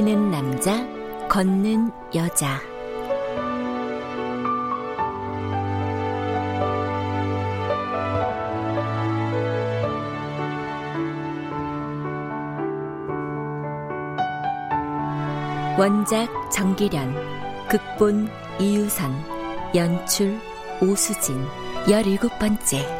달리는 남자, 걷는 여자. 원작 정기련, 극본 이유선, 연출 오수진, 열일곱 번째.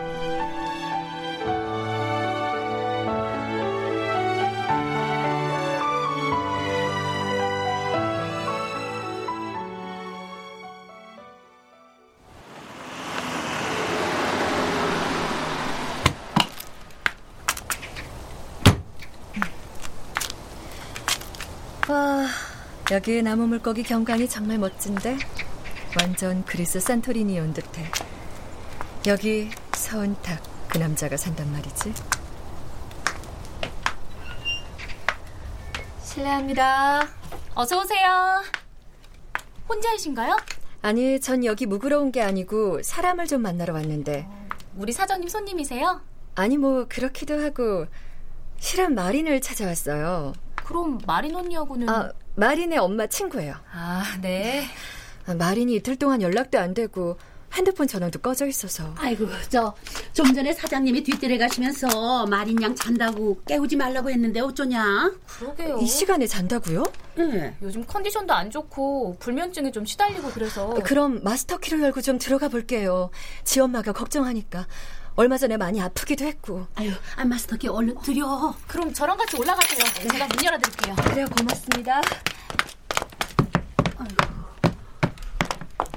여기 나무 물고기 경관이 정말 멋진데? 완전 그리스 산토리니 온 듯해. 여기 서은탁 그 남자가 산단 말이지. 실례합니다. 어서 오세요. 혼자이신가요? 아니, 전 여기 온게 아니고 사람을 좀 만나러 왔는데. 우리 사장님 손님이세요? 아니, 뭐 그렇기도 하고 실은 마린을 찾아왔어요. 그럼 마린 언니하고는 아, 마린의 엄마 친구예요. 아, 네. 아, 마린이 이틀 동안 연락도 안 되고 핸드폰 전화도 꺼져 있어서. 아이고, 저 좀 전에 사장님이 뒷뜰에 가시면서 마린 양 잔다고 깨우지 말라고 했는데 어쩌냐? 그러게요. 이 시간에 잔다고요? 응. 요즘 컨디션도 안 좋고 불면증에 좀 시달리고 그래서 그럼 마스터키를 열고 좀 들어가 볼게요. 지 엄마가 걱정하니까. 얼마 전에 많이 아프기도 했고. 아유, 아, 마스터키 얼른 드려. 그럼 저랑 같이 올라가세요. 제가 문 열어드릴게요. 그래요, 고맙습니다.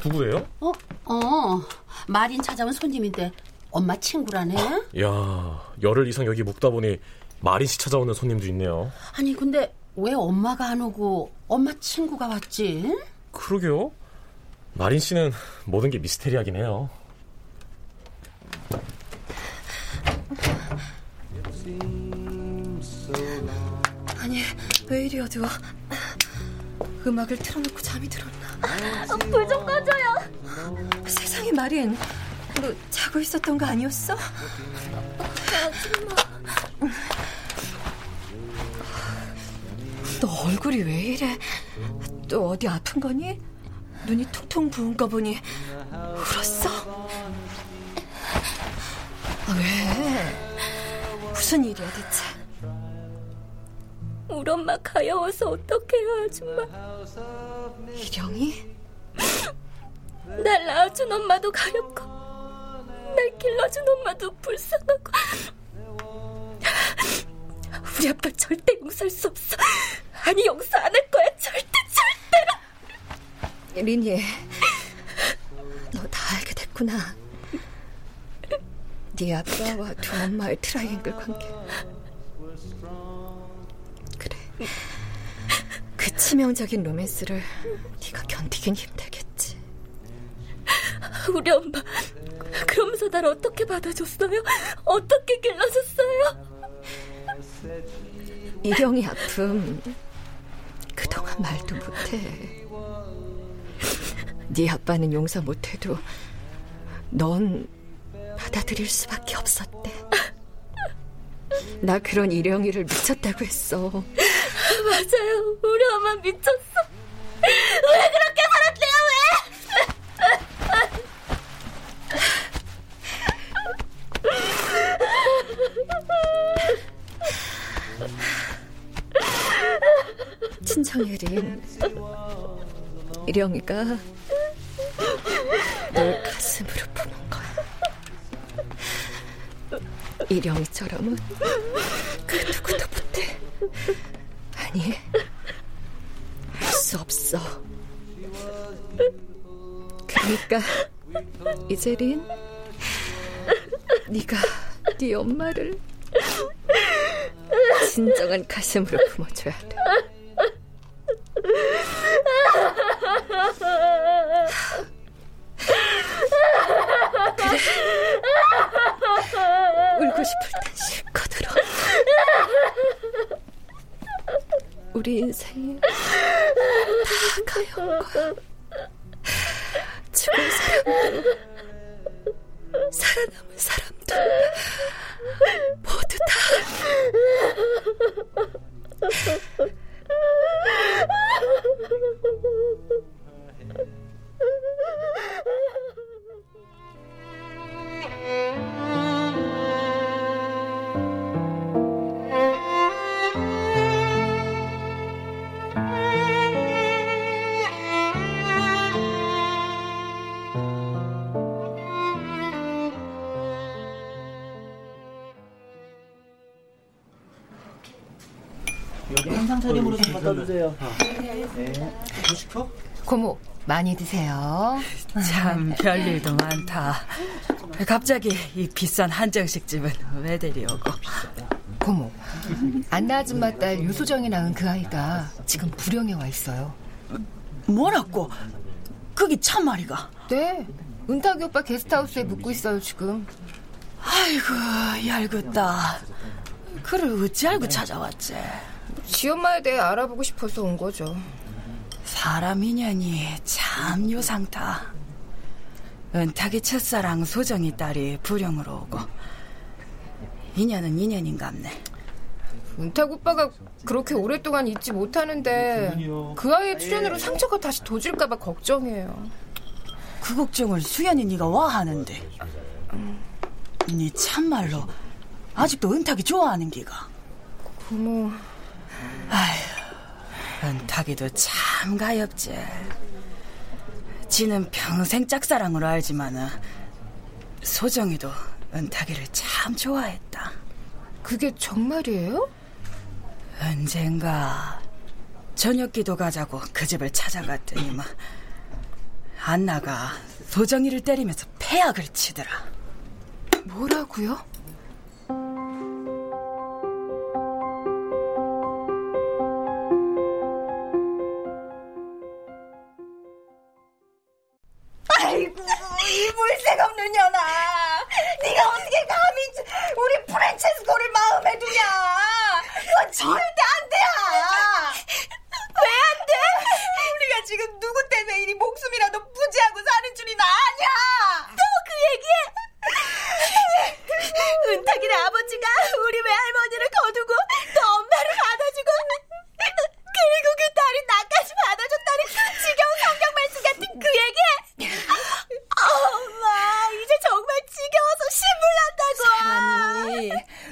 누구예요? 어? 어. 마린 찾아온 손님인데 엄마 친구라네. 야 열흘 이상 여기 묵다 보니 마린 씨 찾아오는 손님도 있네요. 아니, 근데 왜 엄마가 안 오고 엄마 친구가 왔지? 그러게요. 마린 씨는 모든 게 미스테리하긴 해요. 아니, 왜 이리 어두워? 음악을 틀어놓고 잠이 들었나? 불 좀 꺼줘요. 세상에 마린, 너 자고 있었던 거 아니었어? 너 얼굴이 왜 이래? 또 어디 아픈 거니? 눈이 퉁퉁 부은 거 보니 울었어? 아, 왜? 무슨 일이야 대체? 우리 엄마 가여워서 어떡해요, 아줌마. 이령이? 날 낳아준 엄마도 가렵고, 날 길러준 엄마도 불쌍하고. 우리 아빠 절대 용서할 수 없어. 아니, 용서 안 할 거야. 절대, 절대로. 린이, 너 다 알게 됐구나. 네 아빠와 두 엄마의 트라이앵글 관계. 그 치명적인 로맨스를 네가 견디긴 힘들겠지. 우리 엄마 그러면서 날 어떻게 받아줬어요? 어떻게 길러줬어요? 이령이 아픔 그동안 말도 못해. 네 아빠는 용서 못해도 넌 받아들일 수밖에 없었대. 나 그런 일영이를 미쳤다고 했어. 맞아요. 우리 엄마 미쳤어. 왜 그렇게 살았대요, 왜? 친정혜린, 일영이가 널 가슴으로 품은 거야. 일영이처럼은 그 누구도. 아니, 할 수 없어. 그러니까 이제린 네가 네 엄마를 진정한 가슴으로 품어줘야 돼. 그래. 울고 싶을 땐 실컷 울어. 우리 인생이 다 가요 거야. 죽은 사람도 좀 갖다 주세요. 네. 뭐 시켜? 고모 많이 드세요. 참 별일도 많다. 갑자기 이 비싼 한정식 집은 왜 데려오고? 고모, 안나 아줌마 딸 유소정이 낳은 그 아이가 지금 불영에 와 있어요. 뭐라고? 그게 참말이가? 네, 은탁이 오빠 게스트하우스에 묵고 있어요 지금. 아이고 얄궂다. 그를 어찌 알고 찾아왔지? 지 엄마에 대해 알아보고 싶어서 온 거죠. 사람 인연이 참 요상타. 은탁이 첫사랑 소정이 딸이 불영으로 오고 인연은 인연인갑네. 은탁 오빠가 그렇게 오랫동안 잊지 못하는데 그 아이의 출연으로 상처가 다시 도질까봐 걱정해요. 그 걱정을 수연이 네가 와 하는데. 네 참말로 아직도 은탁이 좋아하는 기가. 고모. 아휴, 은탁이도 참 가엽지. 지는 평생 짝사랑으로 알지만은 소정이도 은탁이를 참 좋아했다. 그게 정말이에요? 언젠가 저녁 기도 가자고 그 집을 찾아갔더니만 안나가 소정이를 때리면서 폐악을 치더라. 뭐라고요?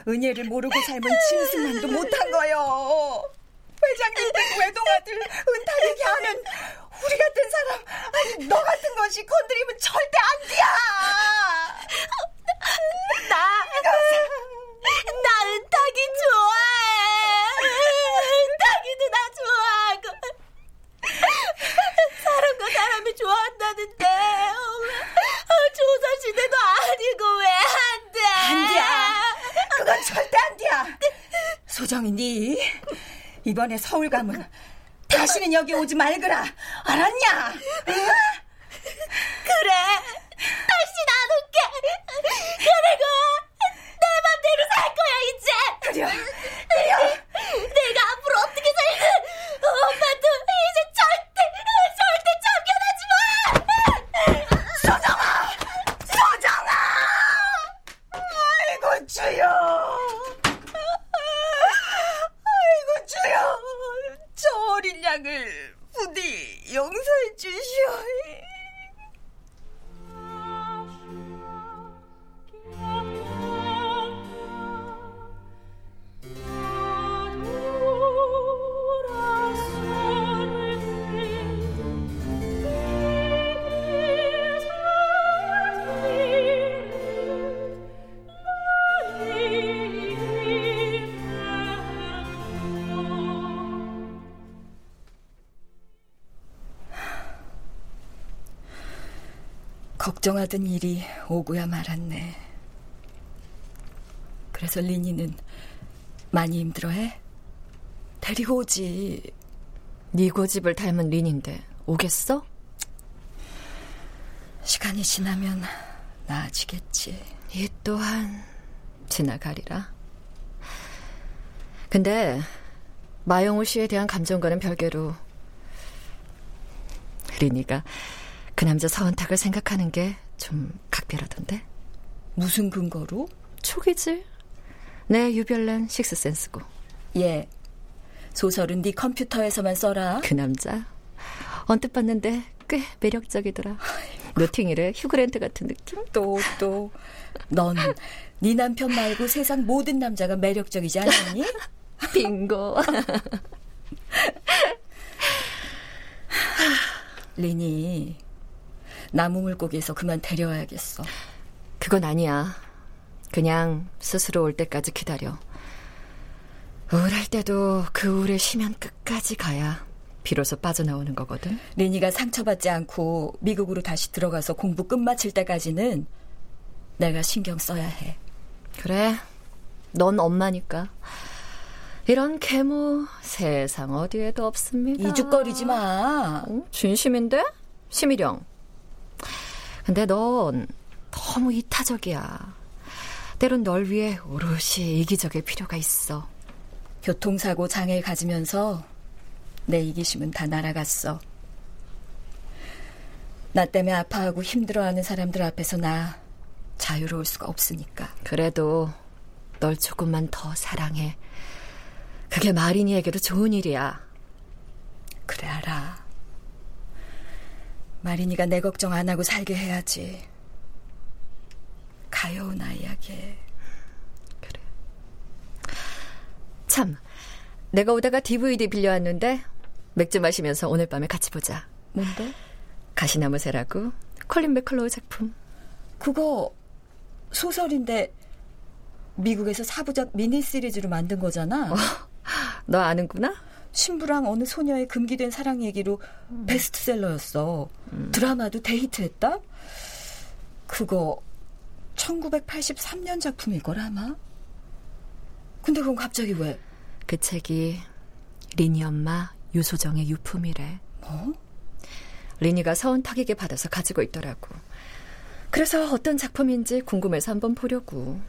은혜를 모르고 삶은 진승만도 못한 거요 회장님 댁 외동아들 은탁에게 하는 우리 같은 사람 아니 너 같은 것이 건드리면 절대 안 돼야 나, 나 은탁이 좋아해. 은탁이도 나 좋아하고. 사람과 사람이 좋아한다는데, 어, 조선시대도 아니고 왜. 그건 절대 안 돼야. 소정이 니 이번에 서울 가면 다시는 여기 오지 말거라. 알았냐? 응? 그래. 다시 안 올게. 그리고 내 맘대로 살 거야 이제. 그래. 그래. 걱정하던 일이 오고야 말았네. 그래서 리니는 많이 힘들어해? 데리고 오지. 네 고집을 닮은 린인데 오겠어? 시간이 지나면 나아지겠지. 이 또한 지나가리라. 근데 마영호 씨에 대한 감정과는 별개로 리니가 그 남자 서은탁을 생각하는 게 좀 각별하던데. 무슨 근거로? 촉이지. 내 유별난 식스센스고. 예. 소설은 네 컴퓨터에서만 써라. 그 남자 언뜻 봤는데 꽤 매력적이더라. 노팅힐의 휴그랜트 같은 느낌? 또 또. 넌 네 남편 말고 세상 모든 남자가 매력적이지 않니? 빙고. 리니, 나무 물고기에서 그만 데려와야겠어. 그건 아니야. 그냥 스스로 올 때까지 기다려. 우울할 때도 그 우울에 쉬면 끝까지 가야 비로소 빠져나오는 거거든. 리니가 상처받지 않고 미국으로 다시 들어가서 공부 끝마칠 때까지는 내가 신경 써야 해. 그래. 넌 엄마니까. 이런 계모 세상 어디에도 없습니다. 이죽거리지 마. 응? 진심인데? 심희령. 근데 넌 너무 이타적이야. 때론 널 위해 오롯이 이기적일 필요가 있어. 교통사고 장애를 가지면서 내 이기심은 다 날아갔어. 나 때문에 아파하고 힘들어하는 사람들 앞에서 나 자유로울 수가 없으니까. 그래도 널 조금만 더 사랑해. 그게 마린이에게도 좋은 일이야. 그래 알아. 마린이가 내 걱정 안 하고 살게 해야지. 가여운 아이에게. 그래. 참, 내가 오다가 DVD 빌려왔는데 맥주 마시면서 오늘 밤에 같이 보자. 뭔데? 가시나무새라고 콜린 맥컬로우 작품. 그거 소설인데 미국에서 사부작 미니 시리즈로 만든 거잖아. 어, 너 아는구나? 신부랑 어느 소녀의 금기된 사랑 얘기로 음. 베스트셀러였어. 음. 드라마도 데이트했다? 그거 1983년 작품일 걸 아마? 근데 그건 갑자기 왜? 그 책이 리니 엄마 유소정의 유품이래. 뭐? 리니가 서운탁에게 받아서 가지고 있더라고. 그래서 어떤 작품인지 궁금해서 한번 보려고.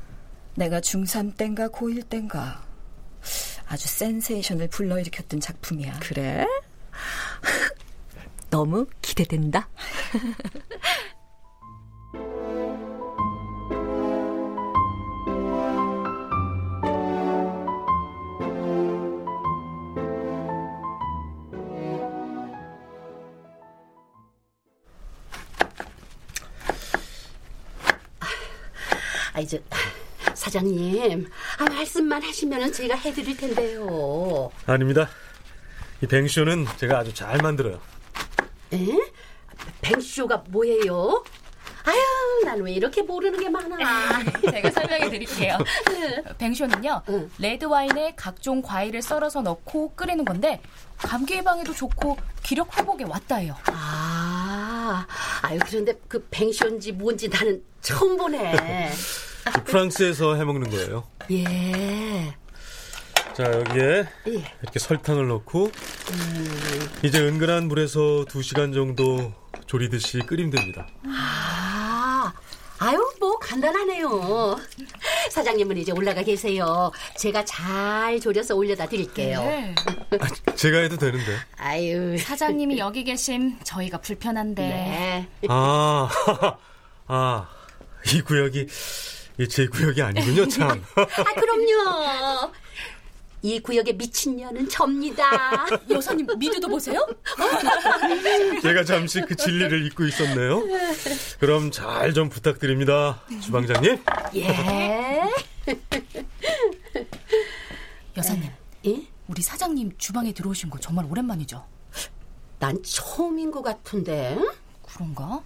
내가 중3 땐가 고1 땐가 아주 센세이션을 불러일으켰던 작품이야. 그래? 너무 기대된다. 아, 이제 사장님, 아, 말씀만 하시면 제가 해드릴 텐데요. 아닙니다. 이 뱅쇼는 제가 아주 잘 만들어요. 에? 뱅쇼가 뭐예요? 아유, 난 왜 이렇게 모르는 게 많아. 제가 설명해 드릴게요. 뱅쇼는요, 응. 레드 와인에 각종 과일을 썰어서 넣고 끓이는 건데, 감기 예방에도 좋고, 기력 회복에 왔다예요. 아, 아유, 그런데 그 뱅쇼인지 뭔지 나는 처음 보네. 프랑스에서 해먹는 거예요. 예. 자, 여기에 예. 이렇게 설탕을 넣고, 음. 이제 은근한 물에서 2시간 정도 조리듯이 끓이면 됩니다. 아, 아유, 뭐 간단하네요. 사장님은 이제 올라가 계세요. 제가 잘 졸여서 올려다 드릴게요. 네. 아, 제가 해도 되는데. 아유. 사장님이 여기 계심 저희가 불편한데. 네. 아, 아, 이 구역이 이 제 구역이 아니군요, 참. 아, 그럼요. 이 구역의 미친년은 접니다. 여사님 미드도 보세요? 제가 잠시 그 진리를 잊고 있었네요. 그럼 잘 좀 부탁드립니다, 주방장님. 예. 여사님, 예? 우리 사장님 주방에 들어오신 거 정말 오랜만이죠? 난 처음인 것 같은데. 그런가?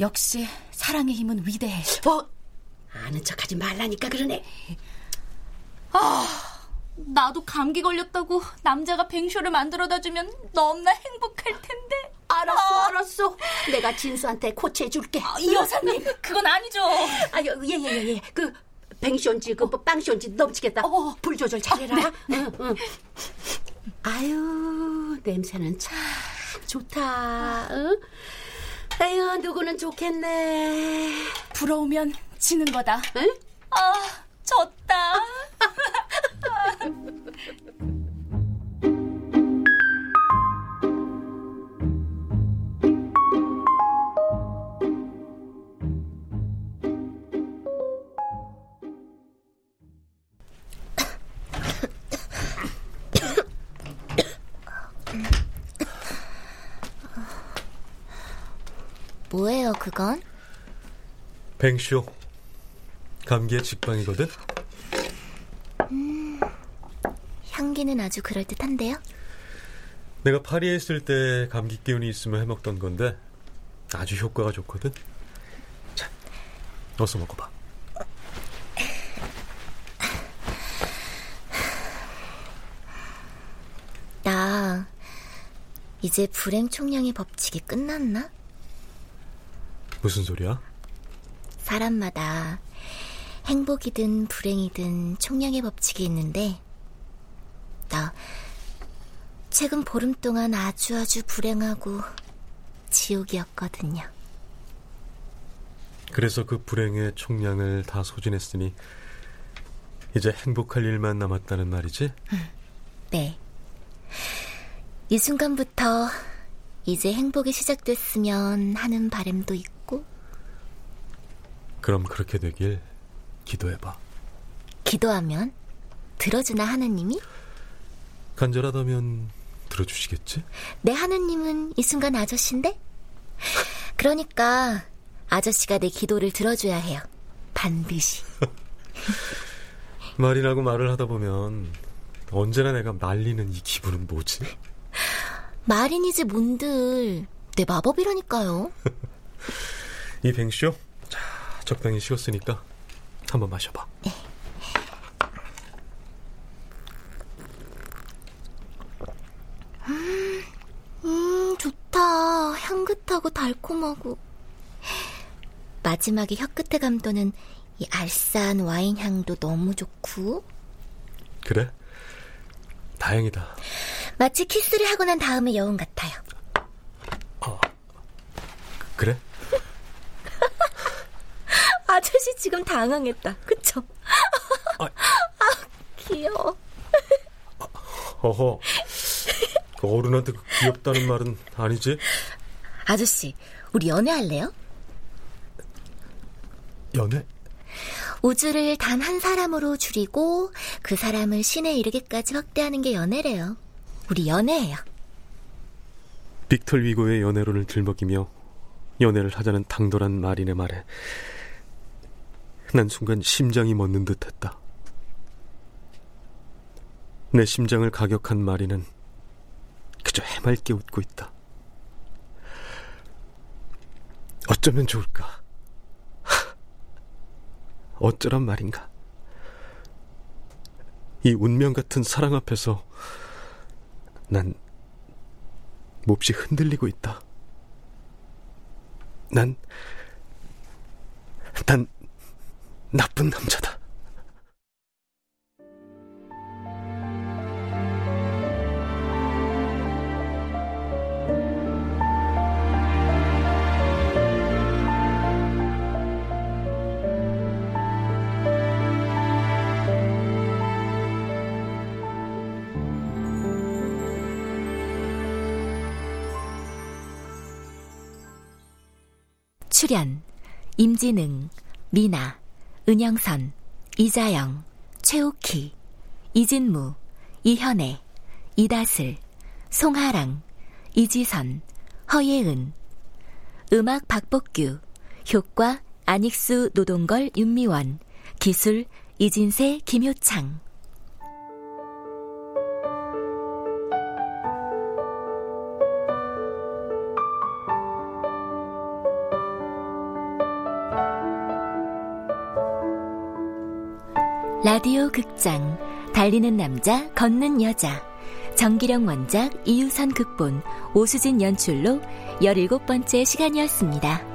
역시 사랑의 힘은 위대해. 어? 아는 척하지 말라니까 그러네. 아, 나도 감기 걸렸다고 남자가 뱅쇼를 만들어다 주면 너무나 행복할 텐데. 아, 알았어, 알았어. 내가 진수한테 코치해줄게. 아, 이 여사님, 그건 아니죠. 아, 예, 예, 예, 예. 그, 뱅쇼인지, 그, 뭐, 빵쇼인지 넘치겠다. 어, 불 조절 잘해라. 어, 네. 응, 응. 아유, 냄새는 참 좋다. 응? 아유, 누구는 좋겠네. 부러우면 지는 거다. 응? 아, 졌다. 뭐예요, 그건? 뱅쇼. 감기의 직방이거든? 음, 향기는 아주 그럴듯한데요? 내가 파리에 있을 때 감기 기운이 있으면 해먹던 건데 아주 효과가 좋거든? 자, 어서 먹어봐. 나 이제 불행 총량의 법칙이 끝났나? 무슨 소리야? 사람마다 행복이든 불행이든 총량의 법칙이 있는데 나 최근 보름 동안 아주 아주 불행하고 지옥이었거든요. 그래서 그 불행의 총량을 다 소진했으니 이제 행복할 일만 남았다는 말이지? 네. 이 순간부터 이제 행복이 시작됐으면 하는 바람도 있고 그럼 그렇게 되길 기도해봐. 기도하면 들어주나 하나님이? 간절하다면 들어주시겠지? 내 하나님은 이 순간 아저씨인데? 그러니까 아저씨가 내 기도를 들어줘야 해요. 반드시. 말이라고 말을 하다 보면 언제나 내가 말리는 이 기분은 뭐지? 말인이지 뭔들 내 마법이라니까요. 이 뱅쇼? 자, 적당히 식었으니까 한번 마셔봐. 네. 음, 음, 좋다. 향긋하고 달콤하고. 마지막에 혀끝에 감도는 이 알싸한 와인 향도 너무 좋고. 그래? 다행이다. 마치 키스를 하고 난 다음에 여운 같아요. 어, 그래? 아저씨 지금 당황했다. 그쵸? 아, 아 귀여워. 어허. 그 어른한테 그 귀엽다는 말은 아니지? 아저씨, 우리 연애할래요? 연애? 우주를 단 한 사람으로 줄이고 그 사람을 신에 이르기까지 확대하는 게 연애래요. 우리 연애해요. 빅털 위고의 연애론을 들먹이며 연애를 하자는 당돌한 마린의 말에 난 순간 심장이 멎는 듯 했다. 내 심장을 가격한 마리는 그저 해맑게 웃고 있다. 어쩌면 좋을까? 어쩌란 말인가? 이 운명 같은 사랑 앞에서 난 몹시 흔들리고 있다. 난, 난 나쁜 남자다. 출연 임진응, 미나, 은영선, 이자영, 최옥희, 이진무, 이현애, 이다슬, 송하랑, 이지선, 허예은. 음악 박복규 효과 안익수 노동걸 윤미원 기술 이진세 김효창 라디오 극장 달리는 남자 걷는 여자 정기령 원작 이유선 극본 오수진 연출로 17번째 시간이었습니다.